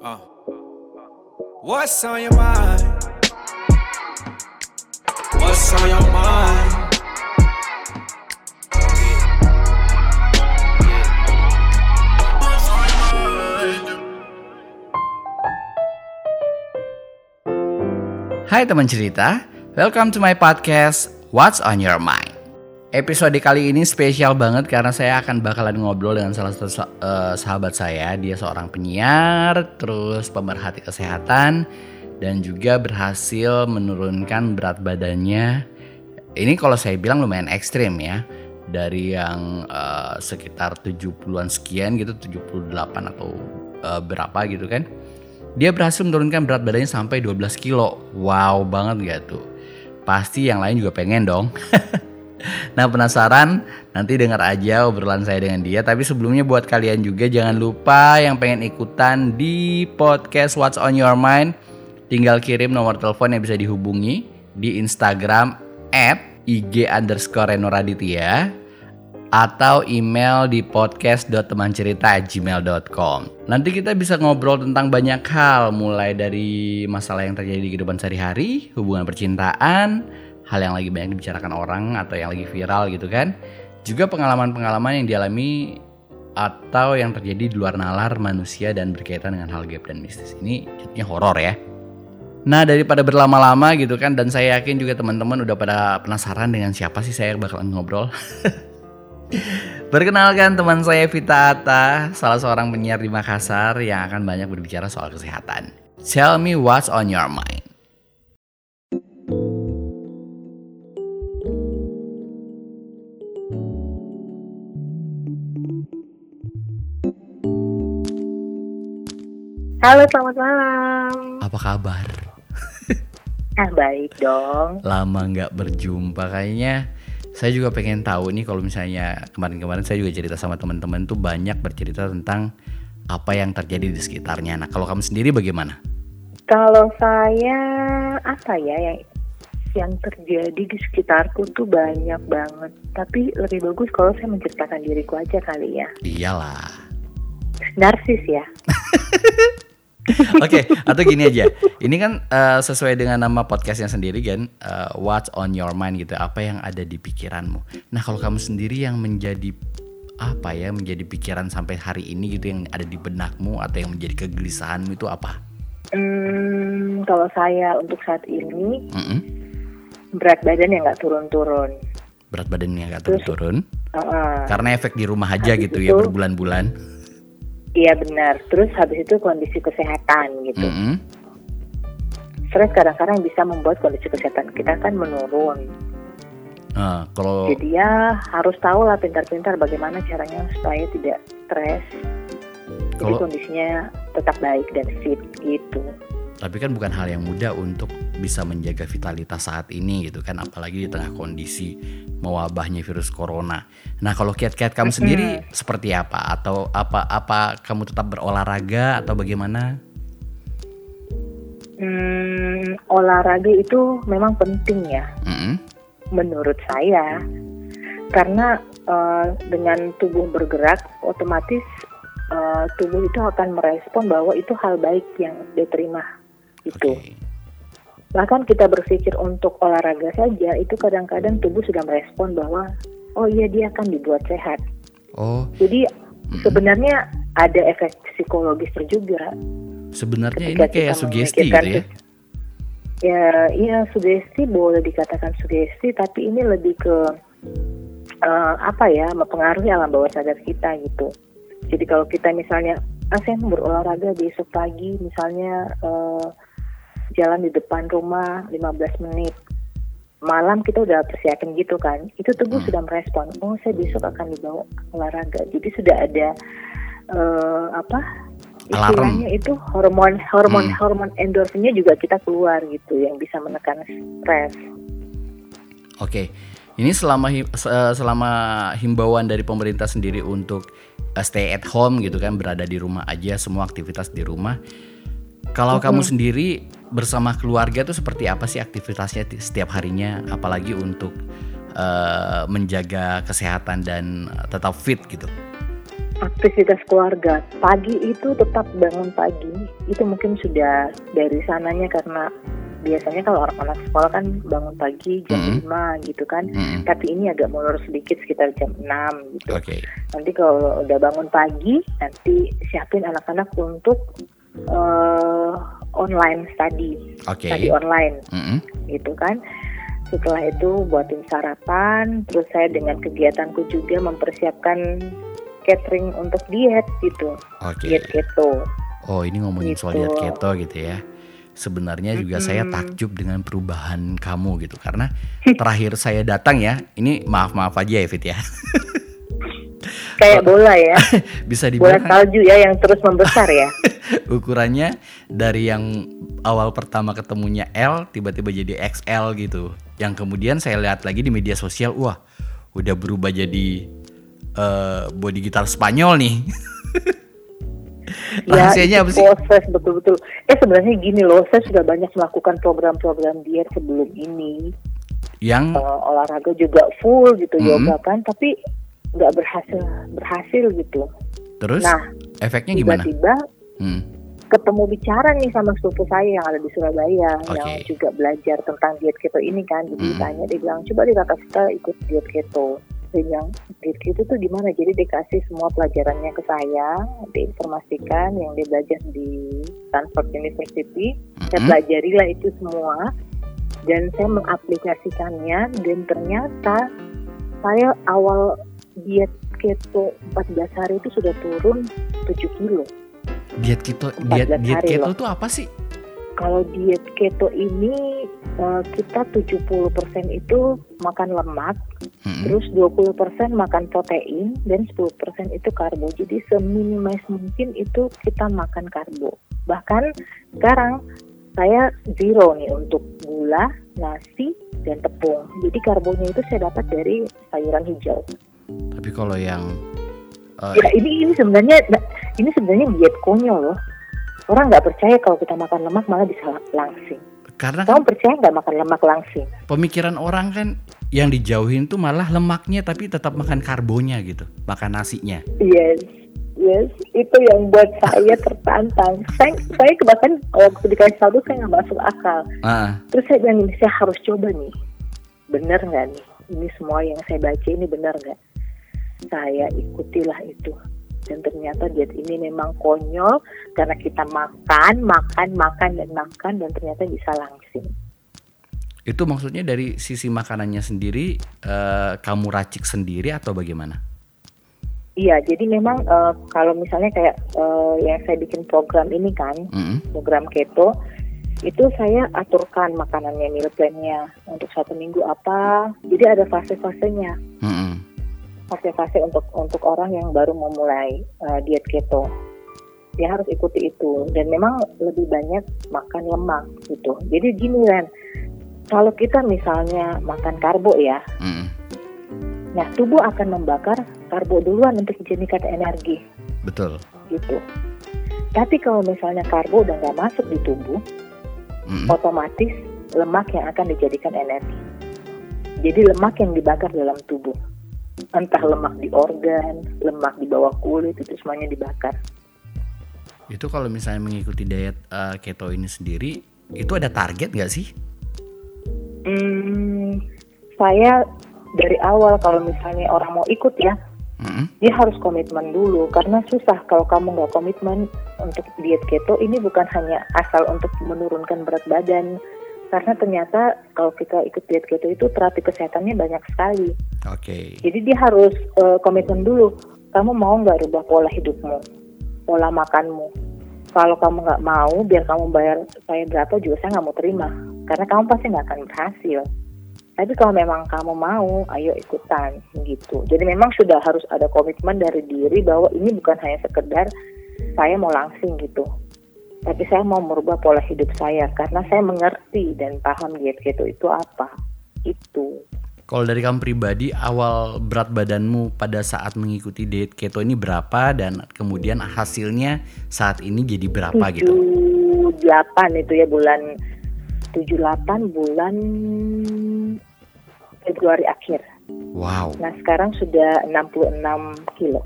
Uh. What's on your mind? What's on your mind? Hai teman cerita, welcome to my podcast What's on Your Mind. Episode kali ini spesial banget karena saya akan bakalan ngobrol dengan salah satu sa- eh, sahabat saya. Dia seorang penyiar, terus pemerhati kesehatan, dan juga berhasil menurunkan berat badannya. Ini kalau saya bilang lumayan ekstrim ya. Dari yang eh, sekitar 70-an sekian gitu, 78 atau eh, berapa gitu kan. Dia berhasil menurunkan berat badannya sampai 12 kilo. Wow banget gak tuh? Pasti yang lain juga pengen dong. nah penasaran? Nanti dengar aja obrolan saya dengan dia. Tapi sebelumnya buat kalian juga jangan lupa yang pengen ikutan di podcast What's on Your Mind. Tinggal kirim nomor telepon yang bisa dihubungi di Instagram at IG underscore Reno Raditya atau email di podcast.temancerita@gmail.com. Nanti kita bisa ngobrol tentang banyak hal, mulai dari masalah yang terjadi di kehidupan sehari-hari, hubungan percintaan, hal yang lagi banyak dibicarakan orang atau yang lagi viral gitu kan. Juga pengalaman-pengalaman yang dialami atau yang terjadi di luar nalar manusia dan berkaitan dengan hal gaib dan mistis. Ini jatuhnya horor ya. Nah daripada berlama-lama gitu kan dan saya yakin juga teman-teman udah pada penasaran dengan siapa sih saya bakalan ngobrol. Perkenalkan teman saya Vita Atta, salah seorang penyiar di Makassar yang akan banyak berbicara soal kesehatan. Tell me what's on your mind. Halo, selamat malam. Apa kabar? Ah, baik dong. Lama nggak berjumpa kayaknya. Saya juga pengen tahu nih kalau misalnya kemarin-kemarin saya juga cerita sama teman-teman tuh banyak bercerita tentang apa yang terjadi di sekitarnya. Nah kalau kamu sendiri bagaimana? Kalau saya apa ya yang yang terjadi di sekitarku tuh banyak banget. Tapi lebih bagus kalau saya menceritakan diriku aja kali ya. Iyalah. Narsis ya. Oke, atau gini aja. Ini kan eh, sesuai dengan nama podcastnya sendiri kan, eh, What's on your mind gitu. Apa yang ada di pikiranmu. Nah, kalau kamu sendiri yang menjadi apa ya, menjadi pikiran sampai hari ini gitu yang ada di benakmu atau yang menjadi kegelisahanmu itu apa? Hmm, kalau saya untuk saat ini Mm-mm. berat badan yang nggak turun-turun. Berat badannya nggak Terus- turun-turun Heeh. karena efek di rumah aja gitu ya itu- berbulan-bulan. Iya benar. Terus habis itu kondisi kesehatan gitu. Mm-mm. Stres kadang-kadang bisa membuat kondisi kesehatan kita kan menurun. Nah, kalau Jadi ya harus tahu lah pintar-pintar bagaimana caranya supaya tidak stres. Jadi Kalau- kondisinya tetap baik dan fit gitu. Tapi kan bukan hal yang mudah untuk bisa menjaga vitalitas saat ini gitu kan apalagi di tengah kondisi mewabahnya virus corona. Nah, kalau kiat-kiat kamu sendiri seperti apa atau apa apa kamu tetap berolahraga atau bagaimana? Hmm, olahraga itu memang penting ya Mm-mm. menurut saya. Karena eh, dengan tubuh bergerak otomatis eh, tubuh itu akan merespon bahwa itu hal baik yang diterima itu. Oke. Bahkan kita berpikir untuk olahraga saja itu kadang-kadang tubuh sudah merespon bahwa oh iya dia akan dibuat sehat. Oh, Jadi mm-mm. sebenarnya ada efek psikologis juga. sebenarnya ini kayak sugesti gitu ya. Ya, iya sugesti boleh dikatakan sugesti, tapi ini lebih ke eh, apa ya, mempengaruhi alam bawah sadar kita gitu. Jadi kalau kita misalnya, ah saya mau berolahraga besok pagi, misalnya eh, jalan di depan rumah 15 menit, malam kita udah persiapin gitu kan, itu tubuh Hmm. sudah merespon, oh saya besok akan dibawa olahraga. Jadi sudah ada eh, apa? Alarm. Istilahnya itu hormon hormon Hmm. hormon endorfinnya juga kita keluar gitu yang bisa menekan stres. Oke. Ini selama selama himbauan dari pemerintah sendiri untuk eh, stay at home gitu kan, berada di rumah aja, semua aktivitas di rumah. Kalau kamu sendiri bersama keluarga tuh seperti apa sih aktivitasnya ti- setiap harinya, apalagi untuk eh, menjaga kesehatan dan tetap fit gitu? aktivitas keluarga pagi itu tetap bangun pagi itu mungkin sudah dari sananya karena biasanya kalau orang anak sekolah kan bangun pagi jam Mm-mm. 5 gitu kan Mm-mm. tapi ini agak molor sedikit sekitar jam 6 gitu Oke. nanti kalau udah bangun pagi nanti siapin anak-anak untuk eh, online study Oke. study online Mm-mm. gitu kan setelah itu buatin sarapan terus saya dengan kegiatanku juga mempersiapkan catering untuk diet gitu Oke. diet keto Oh ini ngomongin soal Gitu. diet keto gitu ya. Sebenarnya juga saya Mm-mm. takjub dengan perubahan kamu gitu karena terakhir saya datang ya, ini maaf maaf aja ya Fit ya, kayak bola ya bisa bola dibilang salju ya yang terus membesar ya ukurannya dari yang awal pertama ketemunya L tiba-tiba jadi XL gitu. Yang kemudian saya lihat lagi di media sosial, wah udah berubah jadi eh, body gitar Spanyol nih. Rahasianya ya, apa sih? proses betul-betul eh sebenarnya gini loh saya sudah banyak melakukan program-program diet sebelum ini Yang Eh, olahraga juga full gitu Mm-mm. yoga kan tapi nggak berhasil berhasil gitu terus nah efeknya gimana? tiba-tiba Hmm. ketemu bicara nih sama sepupu saya yang ada di Surabaya Oke. yang juga belajar tentang diet keto ini kan jadi Mm. ditanya dia bilang coba deh kakak kita ikut diet keto dia bilang diet keto tuh gimana jadi dia kasih semua pelajarannya ke saya diinformasikan yang dia belajar di Stanford University saya Mm-mm. pelajarilah itu semua dan saya mengaplikasikannya dan ternyata saya awal diet keto 14 hari itu sudah turun 7 kilo Diet keto, diet, 14 diet keto loh. tuh apa sih? Kalau diet keto ini eh, kita 70% itu makan lemak, Mm-mm. terus 20% makan protein dan 10% itu karbo. Jadi seminimalis mungkin itu kita makan karbo. Bahkan sekarang saya zero nih untuk gula, nasi, dan tepung. Jadi karbonya itu saya dapat dari sayuran hijau. Tapi kalau yang eh, Ya ini ini sebenarnya ini sebenarnya diet konyol loh. Orang nggak percaya kalau kita makan lemak malah bisa langsing. karena kan Kamu percaya nggak makan lemak langsing? pemikiran orang kan yang dijauhin tuh malah lemaknya tapi tetap makan karbonya gitu, makan nasinya. Yes, yes, itu yang buat saya tertantang. Saya, saya bahkan waktu dikasih tahu saya nggak masuk akal. Ah, Terus saya bilang ini saya harus coba nih. Bener nggak nih? Ini semua yang saya baca ini benar nggak? Saya ikutilah itu. Dan ternyata diet ini memang konyol karena kita makan, makan, makan, dan makan dan ternyata bisa langsing. itu maksudnya dari sisi makanannya sendiri eh, kamu racik sendiri atau bagaimana? Iya, jadi memang eh, kalau misalnya kayak eh, yang saya bikin program ini kan, Mm-mm. program keto, itu saya aturkan makanannya, meal plan-nya untuk satu minggu apa. Jadi ada fase-fasenya, Mm-mm. Fase-fase untuk untuk orang yang baru memulai eh, diet keto. Dia harus ikuti itu dan memang lebih banyak makan lemak gitu. Jadi gini Ren, kalau kita misalnya makan karbo ya, Mm-mm. nah tubuh akan membakar karbo duluan untuk dijadikan energi. Betul. gitu. Tapi kalau misalnya karbo udah nggak masuk di tubuh, Mm-mm. otomatis lemak yang akan dijadikan energi. Jadi lemak yang dibakar dalam tubuh, entah lemak di organ, lemak di bawah kulit itu semuanya dibakar. Itu kalau misalnya mengikuti diet eh, keto ini sendiri, itu ada target nggak sih? Hmm, saya dari awal kalau misalnya orang mau ikut ya, Mm-mm. dia harus komitmen dulu karena susah kalau kamu nggak komitmen untuk diet keto ini bukan hanya asal untuk menurunkan berat badan karena ternyata kalau kita ikut diet keto itu terapi kesehatannya banyak sekali Oke. jadi dia harus eh, komitmen dulu kamu mau nggak rubah pola hidupmu pola makanmu kalau kamu nggak mau biar kamu bayar saya berapa juga saya nggak mau terima karena kamu pasti nggak akan berhasil tapi kalau memang kamu mau, ayo ikutan gitu. Jadi memang sudah harus ada komitmen dari diri bahwa ini bukan hanya sekedar saya mau langsing gitu. Tapi saya mau merubah pola hidup saya karena saya mengerti dan paham diet keto itu apa. Itu. Kalau dari kamu pribadi, awal berat badanmu pada saat mengikuti diet keto ini berapa dan kemudian hasilnya saat ini jadi berapa gitu? 78 itu ya bulan 78 bulan Februari akhir. Wow, Nah sekarang sudah 66 kilo.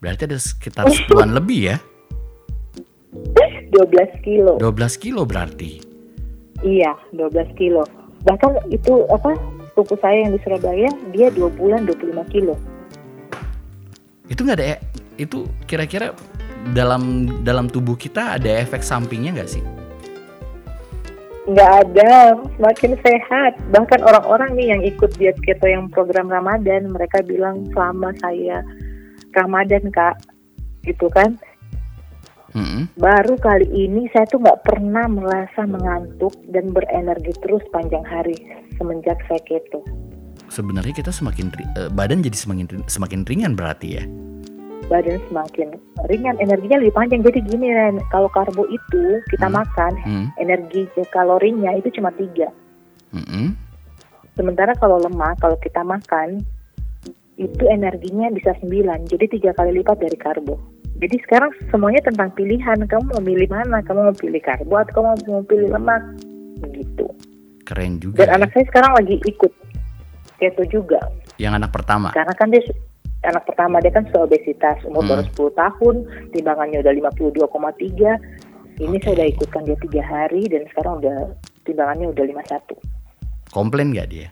Berarti ada sekitar 10-an lebih ya? 12 kilo. 12 kilo berarti. Iya, 12 kilo. Bahkan itu apa? Sepupu saya yang di Surabaya, dia 2 bulan 25 kilo. Itu nggak ada e- itu kira-kira dalam dalam tubuh kita ada efek sampingnya nggak sih? Nggak ada, semakin sehat. Bahkan orang-orang nih yang ikut diet keto yang program Ramadan, mereka bilang selama saya Ramadan kak, gitu kan. Mm-mm. Baru kali ini saya tuh nggak pernah merasa mengantuk dan berenergi terus panjang hari semenjak saya keto. Sebenarnya kita semakin eh, badan jadi semakin semakin ringan berarti ya. Badan semakin ringan, energinya lebih panjang. Jadi gini Ren, kalau karbo itu kita Hmm. makan, Hmm. energi kalorinya itu cuma tiga. Mm-mm. Sementara kalau lemak, kalau kita makan, itu energinya bisa 9, jadi tiga kali lipat dari karbo. Jadi sekarang semuanya tentang pilihan, kamu mau pilih mana, kamu mau pilih karbo atau kamu mau pilih lemak, begitu. Keren juga. Dan ya. anak saya sekarang lagi ikut keto juga, Yang anak pertama. karena kan dia anak pertama dia kan sudah obesitas, umur Hmm. baru 10 tahun, timbangannya udah 52,3. Ini Oke. saya udah ikutkan dia tiga hari dan sekarang udah timbangannya udah 51. Komplain nggak dia?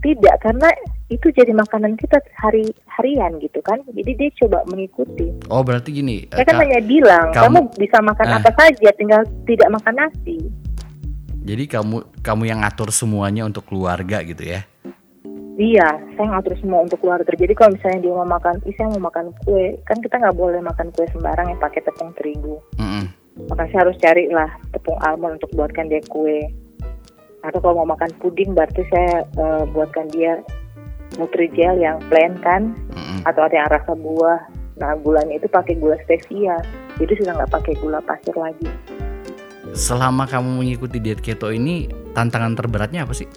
Tidak, karena itu jadi makanan kita hari harian gitu kan. Jadi dia coba mengikuti. Oh berarti gini. eh, Saya kan Kak, hanya bilang, kamu- kamu, bisa makan eh. apa saja, tinggal tidak makan nasi. jadi kamu kamu yang ngatur semuanya untuk keluarga gitu ya? Iya, saya ngatur semua untuk keluarga. Jadi kalau misalnya dia mau makan, ih saya mau makan kue, kan kita nggak boleh makan kue sembarang yang pakai tepung terigu. Mm-mm. Maka saya harus cari lah tepung almond untuk buatkan dia kue. Atau kalau mau makan puding, berarti saya eh, buatkan dia Nutrijel yang plain kan, Mm-mm. atau ada yang rasa buah. Nah gulanya itu pakai gula stevia, jadi sudah nggak pakai gula pasir lagi. Selama kamu mengikuti diet keto ini tantangan terberatnya apa sih?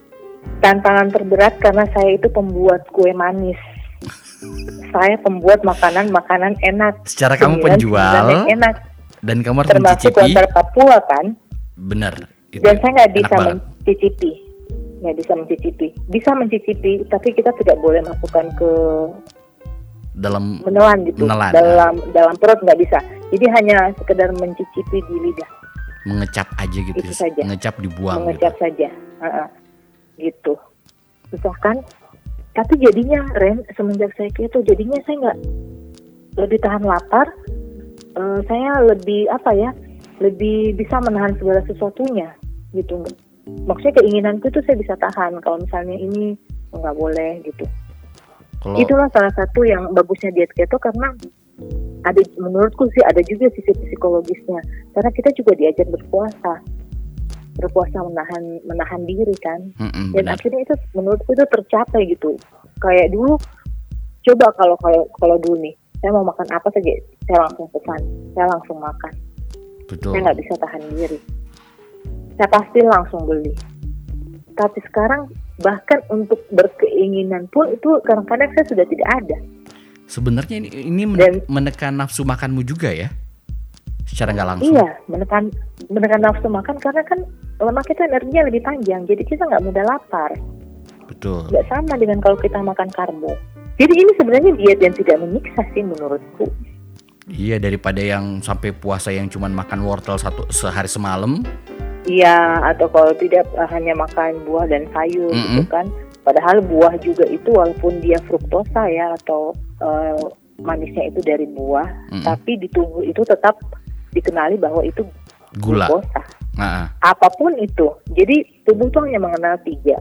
Tantangan terberat karena saya itu pembuat kue manis. saya pembuat makanan-makanan enak. Secara kamu penjual enak, dan kamu harus termasuk mencicipi. lontar Papua kan. Bener. Itu Dan saya nggak bisa. Mencicipi, nggak bisa mencicipi. Bisa mencicipi, tapi kita tidak boleh masukkan ke dalam menelan gitu. Menelan, dalam dalam perut nggak bisa. Jadi hanya sekedar mencicipi di lidah. mengecap aja gitu. Itu saja. Mengecap dibuang gitu. mengecap saja Heeh. gitu susah kan tapi jadinya Ren semenjak saya keto jadinya saya nggak lebih tahan lapar Eh, saya lebih apa ya lebih bisa menahan segala sesuatunya gitu maksudnya keinginanku itu saya bisa tahan kalau misalnya ini nggak boleh gitu. Kalau itulah salah satu yang bagusnya diet keto karena ada menurutku sih ada juga sisi psikologisnya. Karena kita juga diajar berpuasa. Berpuasa menahan menahan diri kan. Mm-mm, dan benar. akhirnya itu menurutku itu tercapai gitu. Kayak dulu coba kalau kalau kalau dulu nih saya mau makan apa saja saya langsung pesan saya langsung makan. Betul. saya nggak bisa tahan diri saya pasti langsung beli tapi sekarang bahkan untuk berkeinginan pun itu kadang-kadang saya sudah tidak ada Sebenarnya ini, ini Dan- menekan nafsu makanmu juga ya? Secara nggak langsung. Iya, menekan menekan nafsu makan karena kan lemak itu energinya lebih panjang, jadi kita nggak mudah lapar. Betul. Nggak sama dengan kalau kita makan karbo. Jadi ini sebenarnya diet yang tidak menyiksa sih menurutku. Iya daripada yang sampai puasa yang cuman makan wortel satu sehari semalam. Iya, atau kalau tidak hanya makan buah dan sayur gitu Mm-mm. kan. Padahal buah juga itu walaupun dia fruktosa ya atau eh, manisnya itu dari buah, Mm-mm. tapi di tubuh itu tetap dikenali bahwa itu Gula. glukosa. Nah, apa pun itu. Jadi tubuh tuh hanya mengenal tiga,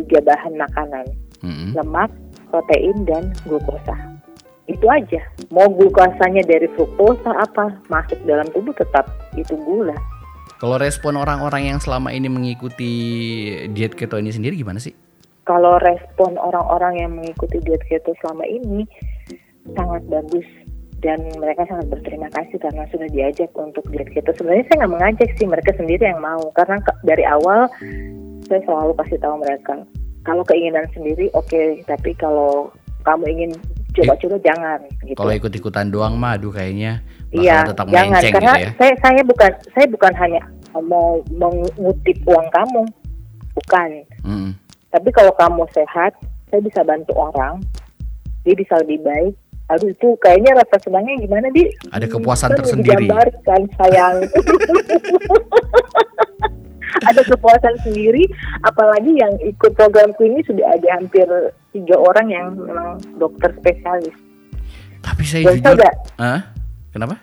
tiga bahan makanan, mm-mm. lemak, protein, dan glukosa. Itu aja. Mau glukosanya dari fruktosa apa masuk dalam tubuh tetap itu gula. Kalau respon orang-orang yang selama ini mengikuti diet keto ini sendiri gimana sih? Kalau respon orang-orang yang mengikuti diet keto selama ini sangat bagus dan mereka sangat berterima kasih karena sudah diajak untuk diet keto. Sebenarnya saya nggak mengajak sih, mereka sendiri yang mau karena ke- dari awal saya selalu kasih tahu mereka kalau keinginan sendiri oke, tapi kalau kamu ingin coba-coba jangan gitu. Kalau ikut-ikutan doang mah aduh kayaknya Iya, tetap jangan melenceng karena gitu ya. saya saya bukan saya bukan hanya mau mengutip uang kamu, bukan. Mm-mm. Tapi kalau kamu sehat, saya bisa bantu orang, dia bisa lebih baik, aduh itu kayaknya rasa senangnya gimana di Ada kepuasan tersendiri. digambarkan sayang ada kepuasan sendiri apalagi yang ikut programku ini sudah ada hampir tiga orang yang memang dokter spesialis Tapi saya Dan jujur. saya Hah? Kenapa?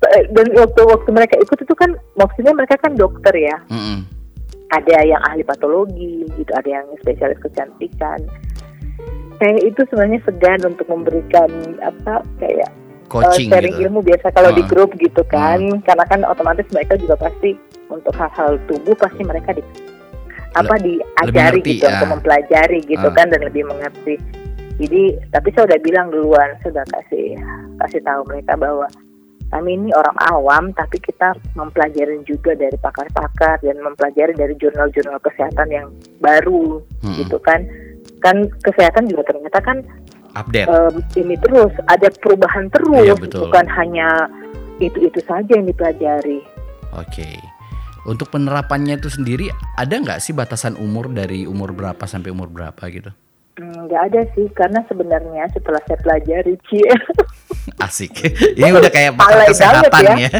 Eh, dan waktu waktu mereka ikut itu kan maksudnya mereka kan dokter ya Mm-mm. ada yang ahli patologi gitu ada yang spesialis kecantikan saya itu sebenarnya segan untuk memberikan apa kayak Coaching uh, sharing gitu. ilmu biasa kalau di Ah. grup gitu kan karena kan otomatis mereka juga pasti untuk hal-hal tubuh pasti mereka di apa diajari ngerti, gitu ya. untuk mempelajari gitu Ah. kan dan lebih mengerti jadi tapi saya udah bilang duluan saya udah kasih kasih tahu mereka bahwa kami ini orang awam tapi kita mempelajari juga dari pakar-pakar dan mempelajari dari jurnal-jurnal kesehatan yang baru Mm-mm. gitu kan kan kesehatan juga ternyata kan Update. em, ini terus ada perubahan terus Iya, betul. bukan hanya itu itu saja yang dipelajari Oke. Untuk penerapannya itu sendiri ada nggak sih batasan umur dari umur berapa sampai umur berapa gitu? Hmm, nggak ada sih karena sebenarnya setelah saya pelajari cie Asik. Ini udah kayak pakar Alay kesehatan ya. ya.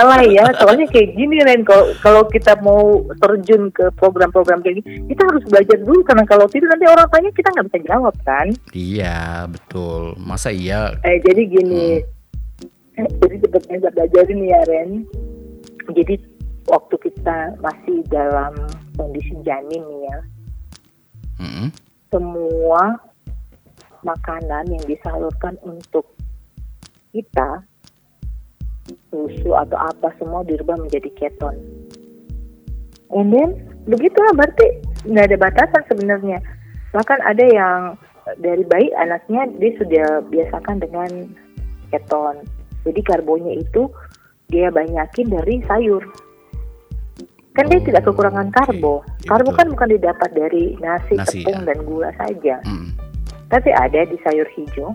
Alay ya soalnya kayak gini Ren. Kalau kalau kita mau terjun ke program-program kayak gini kita harus belajar dulu. Karena kalau tidak nanti orang tanya kita nggak bisa jawab kan? Iya, betul. Masa iya? eh jadi gini. Eh, jadi saya pelajari nih ya Ren. Jadi waktu kita masih dalam kondisi janin nih ya. Mm-mm. semua makanan yang disalurkan untuk kita susu atau apa semua dirubah menjadi keton. And then begitulah berarti nggak ada batasan sebenarnya. Bahkan ada yang dari bayi anaknya dia sudah biasakan dengan keton. Jadi karbonnya itu dia banyakin dari sayur. Kan dia Oh, tidak kekurangan karbo. oke. Iya, Karbo betul. kan bukan didapat dari nasi, Nasi, tepung ya. dan gula saja Mm. tapi ada di sayur hijau.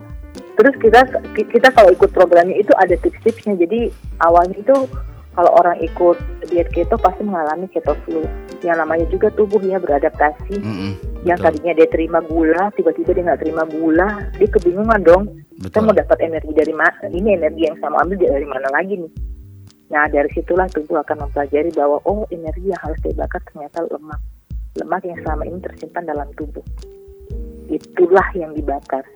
Terus kita kita kalau ikut programnya itu ada tips-tipsnya. Jadi awalnya itu kalau orang ikut diet keto pasti mengalami keto flu. Yang namanya juga tubuh ya beradaptasi. Mm-mm. Yang Betul. tadinya dia terima gula, tiba-tiba dia nggak terima gula, dia kebingungan dong. Kita Betul. mau dapat energi dari mana? Ini energi yang saya mau ambil dari mana lagi nih? Nah dari situlah tubuh akan mempelajari bahwa oh energi yang harus dibakar ternyata lemak, lemak yang selama ini tersimpan dalam tubuh. Itulah yang dibakar.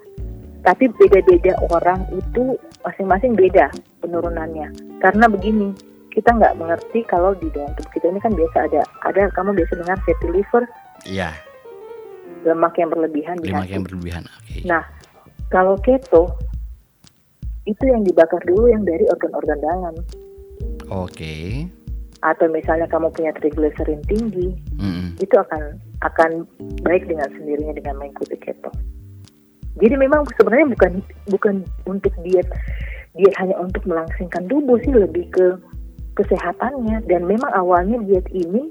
Tapi beda-beda orang itu masing-masing beda penurunannya. Karena begini, kita nggak mengerti kalau di dalam tubuh kita ini kan biasa ada ada kamu biasa dengar fatty liver, Iya, lemak yang berlebihan lemak yang berlebihan. Oke. Nah, kalau keto itu yang dibakar dulu yang dari organ-organ dalam. Oke. Atau misalnya kamu punya triglycerin tinggi, Mm-mm. itu akan akan baik dengan sendirinya dengan mengikuti keto. Jadi memang sebenarnya bukan bukan untuk diet diet hanya untuk melangsingkan tubuh sih lebih ke kesehatannya. Dan memang awalnya diet ini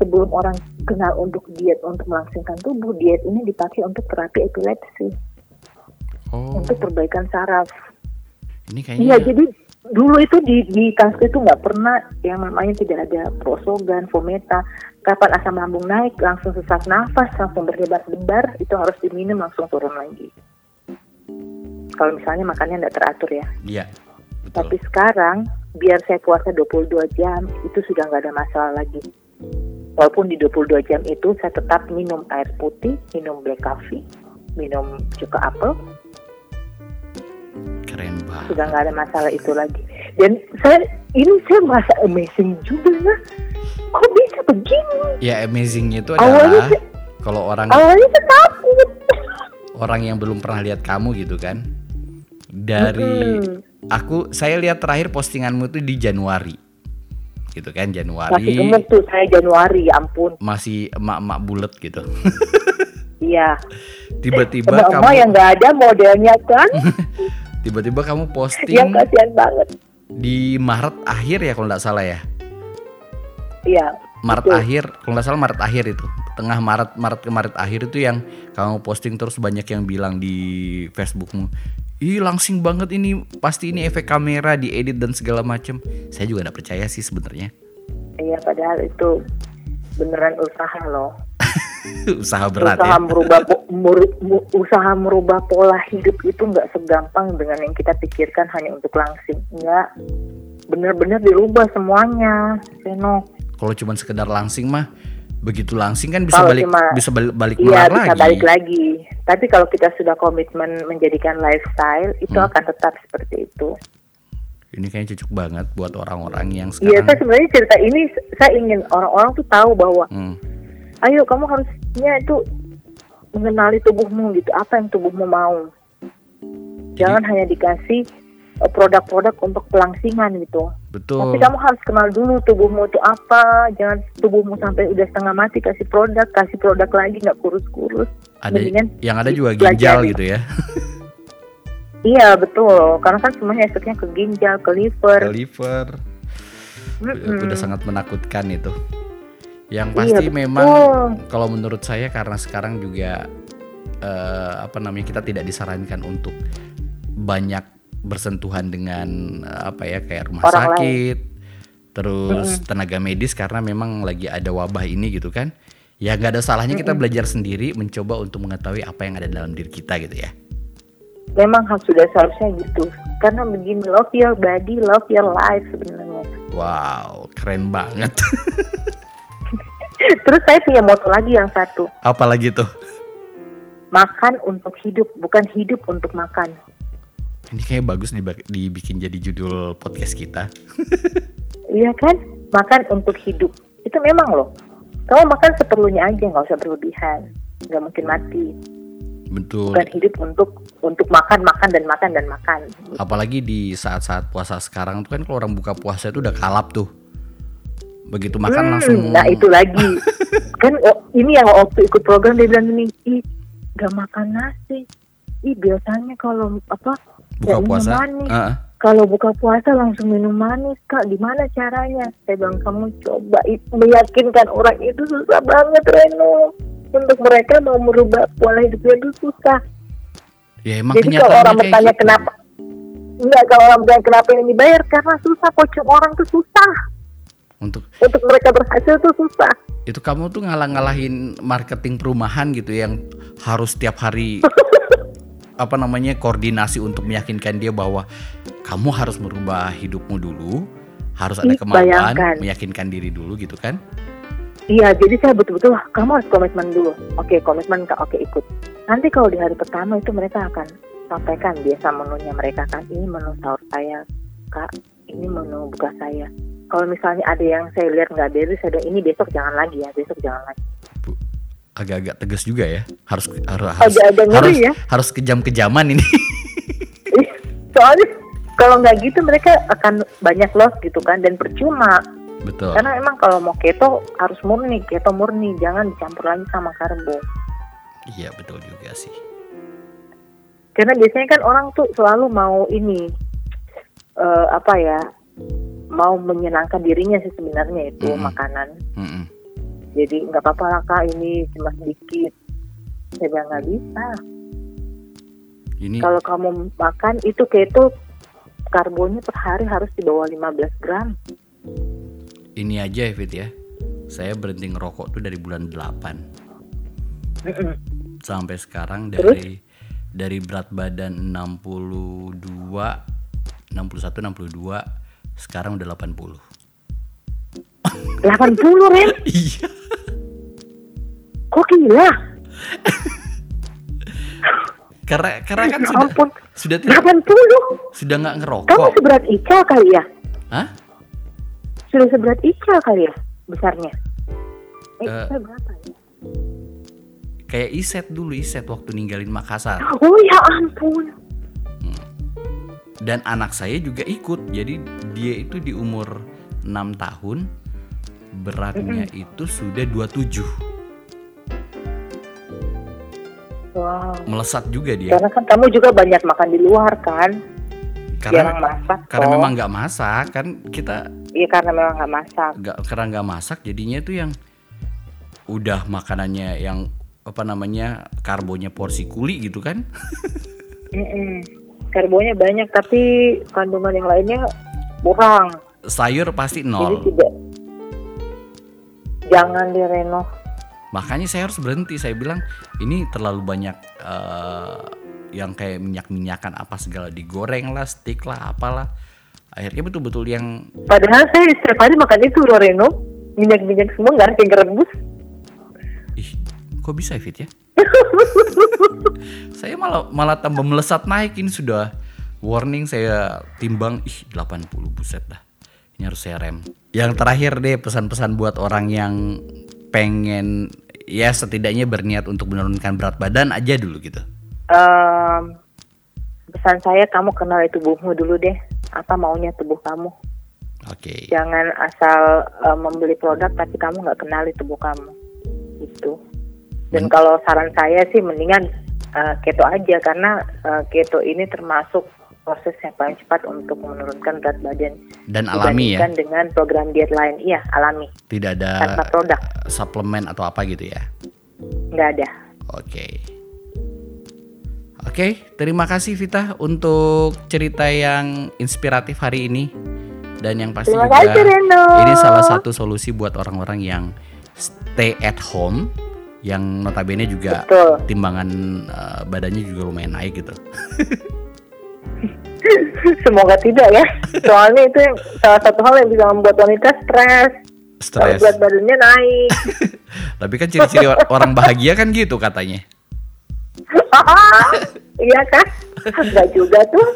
sebelum orang kenal untuk diet untuk melangsingkan tubuh diet ini dipakai untuk terapi epilepsi. Oh, untuk perbaikan saraf. Ini Iya, kayaknya jadi dulu itu di di kaskus itu nggak pernah yang namanya tidak ada prosogan, fometa. Kapan asam lambung naik, langsung sesak nafas, langsung berdebar-debar, itu harus diminum langsung turun lagi. Kalau misalnya makannya nggak teratur ya. Iya. Betul. Tapi sekarang biar saya puasa 22 jam itu sudah nggak ada masalah lagi. Walaupun di 22 jam itu saya tetap minum air putih, minum black coffee, minum cuka apel, Keren banget. sudah nggak ada masalah itu lagi. Dan saya ini saya merasa amazing juga ya. Kok bisa begini? Ya amazingnya itu Awalnya adalah sih- kalau orang Awalnya saya takut. orang yang belum pernah lihat kamu gitu kan. Dari Mm-mm. aku saya lihat terakhir postinganmu itu di Januari. Gitu kan Masih Januari gemuk tuh saya Januari, ya ampun. masih emak-emak bulat gitu. Iya. Tiba-tiba kamu yang nggak ada modelnya kan, tiba-tiba kamu posting yang kasihan banget. di Maret akhir ya kalau nggak salah ya. Iya. Maret Betul. akhir, kalau nggak salah Maret akhir itu, tengah Maret Maret ke Maret akhir itu yang kamu posting terus banyak yang bilang di Facebookmu, ih langsing banget ini, pasti ini efek kamera diedit dan segala macem. Saya juga nggak percaya sih sebenarnya. Iya, padahal itu beneran usaha loh. Usaha berat usaha ya. merubah mur- usaha merubah pola hidup itu nggak segampang dengan yang kita pikirkan hanya untuk langsing. Enggak, benar-benar dirubah semuanya, Reno. Kalau cuma sekedar langsing mah begitu langsing kan bisa Kalau balik cuma- bisa balik, balik Iya bisa lagi. balik lagi. Tapi kalau kita sudah komitmen menjadikan lifestyle, itu Hmm. akan tetap seperti itu. Ini kayaknya cocok banget buat orang-orang yang Iya, sekarang saya sebenarnya cerita ini saya ingin orang-orang tuh tahu bahwa, Hmm, ayo kamu harusnya itu mengenali tubuhmu gitu, apa yang tubuhmu mau. Jangan hanya dikasih produk-produk untuk pelangsingan gitu. betul. Tapi kamu harus kenal dulu tubuhmu itu apa. Jangan tubuhmu sampai udah setengah mati kasih produk, kasih produk lagi nggak kurus-kurus. Ada Mendingan yang ada juga ginjal gitu ya. Iya betul, karena kan semuanya efeknya ke ginjal, ke liver. Ke liver. Mm-mm. Udah sangat menakutkan itu. Yang Iya, pasti betul. memang kalau menurut saya karena sekarang juga eh, apa namanya kita tidak disarankan untuk banyak bersentuhan dengan eh, apa ya kayak rumah Orang lain. sakit, terus tenaga medis karena memang lagi ada wabah ini gitu kan. Ya nggak ada salahnya kita belajar sendiri mencoba untuk mengetahui apa yang ada dalam diri kita gitu ya. Memang harus sudah seharusnya gitu. Karena begini, love your body, love your life sebenarnya. Wow, keren banget. Terus saya punya moto lagi yang satu, Apalagi tuh? makan untuk hidup, bukan hidup untuk makan. Ini kayak bagus diba- dibikin jadi judul podcast kita. Iya kan? Makan untuk hidup. Itu memang loh. Kamu makan seperlunya aja, nggak usah berlebihan. Nggak mungkin mati. Betul. Bukan hidup untuk untuk makan, makan dan makan dan makan. Apalagi di saat-saat puasa sekarang tuh kan kalau orang buka puasa itu udah kalap tuh. Begitu makan Hmm, langsung. Nah itu lagi. kan oh, ini yang waktu ikut program dia bilang gini, ih gak makan nasi. Ih biasanya kalau apa buka puasa. manis. Heeh. Kalau buka puasa langsung minum manis kak, gimana caranya? Saya bilang kamu coba meyakinkan orang itu susah banget Reno. Untuk mereka mau merubah pola hidupnya itu susah. Ya emang Jadi kalau orang bertanya gitu. kenapa, enggak kalau orang bertanya kenapa ini dibayar karena susah pocong orang tuh susah. Untuk Untuk mereka berhasil tuh susah. itu kamu tuh ngalah-ngalahin marketing perumahan gitu yang harus tiap hari apa namanya koordinasi untuk meyakinkan dia bahwa kamu harus merubah hidupmu dulu, harus ada Ih, kemauan, bayangkan. meyakinkan diri dulu gitu kan. Iya, jadi saya betul-betul wah, kamu harus komitmen dulu. Oke, komitmen kak, oke ikut. Nanti kalau di hari pertama itu mereka akan sampaikan biasa menunya mereka kan ini menu sahur saya, kak, ini menu buka saya. Kalau misalnya ada yang saya lihat nggak beres, saya bilang, ini besok jangan lagi ya, besok jangan lagi. Agak-agak tegas juga ya. Harus harus harus ngeri harus, ya. harus kejam-kejaman ini. Soalnya kalau nggak gitu mereka akan banyak loss gitu kan dan percuma. Betul. Karena emang kalau mau keto harus murni, keto murni, jangan dicampur lagi sama karbo. Iya betul juga sih. Karena biasanya kan orang tuh selalu mau ini eh, apa ya, mau menyenangkan dirinya sih sebenarnya itu Mm-mm. makanan. Mm-mm. Jadi nggak apa-apa lah kak ini cuma sedikit. Saya bilang nggak bisa. Ini Kalau kamu makan itu keto karbonnya per hari harus di bawah 15 gram. ini aja ya Fit ya. Saya berhenti ngerokok tuh dari bulan 8 Mm-mm. sampai sekarang Terus? dari dari berat badan 62 61 62 sekarang udah 80. 80 Ren, Iya. Gila? Karena karena kan Ya sudah ampun, sudah tidak 80. sudah nggak Kamu ngerokok. seberat Ica kali ya? Hah? Sudah seberat Ica kali ya besarnya? Eh. Ica berapa ya? Kayak Iset dulu Iset waktu ninggalin Makassar. Oh ya ampun. Dan anak saya juga ikut. Jadi dia itu di umur 6 tahun beratnya itu sudah 27. Wow. Melesat juga dia. Karena kan kamu juga banyak makan di luar kan? Jarang Karena masak. karena toh. memang nggak masak kan kita Iya karena memang nggak masak. nggak karena nggak masak jadinya itu yang udah makanannya yang apa namanya karbonya porsi kuli gitu kan Mm-mm. Karbonya banyak tapi kandungan yang lainnya kurang. sayur pasti Jadi nol tidak. Jangan di Reno. Makanya saya harus berhenti. Saya bilang ini terlalu banyak eh, yang kayak minyak-minyakan apa segala digoreng lah, stick lah, apalah. Akhirnya betul-betul yang Padahal saya setiap hari makan itu Roreno, minyak-minyak semua nggak ada yang rebus. ih kok bisa Fit ya? saya malah malah tambah melesat naik ini sudah warning saya timbang ih 80 buset dah. Ini harus saya rem. Yang terakhir deh pesan-pesan buat orang yang pengen ya setidaknya berniat untuk menurunkan berat badan aja dulu gitu. Em, pesan saya kamu kenal tubuhmu dulu deh. Apa maunya tubuh kamu? Oke. Jangan asal eh, membeli produk tapi kamu nggak kenali tubuh kamu. Itu. Dan kalau saran saya sih mendingan eh, keto aja karena eh, keto ini termasuk proses yang paling cepat untuk menurunkan berat badan Dan alami ya, dengan program diet lain. Iya, alami, tidak ada tanpa produk, suplemen atau apa gitu ya. nggak ada. Oke. Oke, terima kasih Vita untuk cerita yang inspiratif hari ini. Dan yang pasti Terima juga kasih, Reno. ini salah satu solusi buat orang-orang yang stay at home yang notabene juga Betul. timbangan eh, badannya juga lumayan naik gitu. Semoga tidak ya. Soalnya itu yang salah satu hal yang bisa membuat wanita stres. Stres. berat badannya naik. Tapi kan ciri-ciri orang bahagia kan gitu katanya. iya kan? Enggak juga tuh.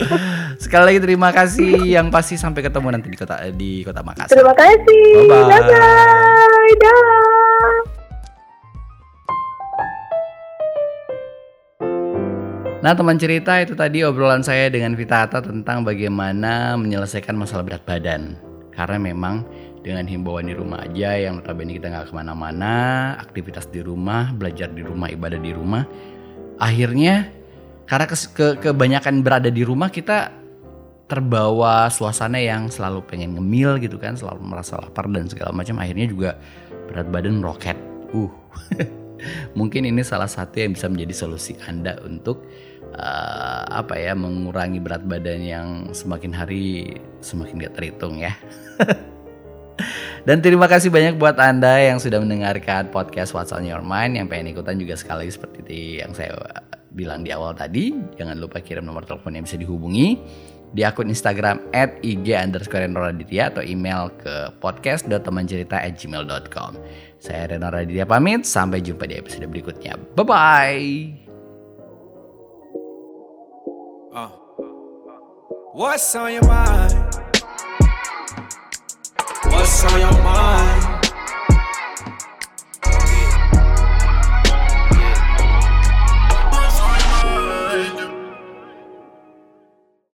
Sekali lagi terima kasih yang pasti sampai ketemu nanti di kota di kota Makassar. Terima kasih. Bye-bye. Bye-bye. Dah. Nah teman cerita itu tadi obrolan saya dengan Vitata tentang bagaimana menyelesaikan masalah berat badan. Karena memang dengan himbauan di rumah aja yang notabene kita nggak ke mana-mana, aktivitas di rumah, belajar di rumah, ibadah di rumah. Akhirnya karena kes- ke- kebanyakan berada di rumah kita terbawa suasana yang selalu pengen ngemil gitu kan, selalu merasa lapar dan segala macam. Akhirnya juga berat badan meroket. Uh, mungkin ini salah satu yang bisa menjadi solusi Anda untuk eh, apa ya mengurangi berat badan yang semakin hari semakin gak terhitung ya. Dan terima kasih banyak buat Anda yang sudah mendengarkan podcast What's on Your Mind yang pengen ikutan juga sekali seperti yang saya bilang di awal tadi. Jangan lupa kirim nomor telepon yang bisa dihubungi di akun Instagram at IG underscore Raditya atau email ke podcast.temancerita at gmail.com. Saya Reno Raditya pamit, sampai jumpa di episode berikutnya. Bye-bye! What's on your mind? What's on your mind?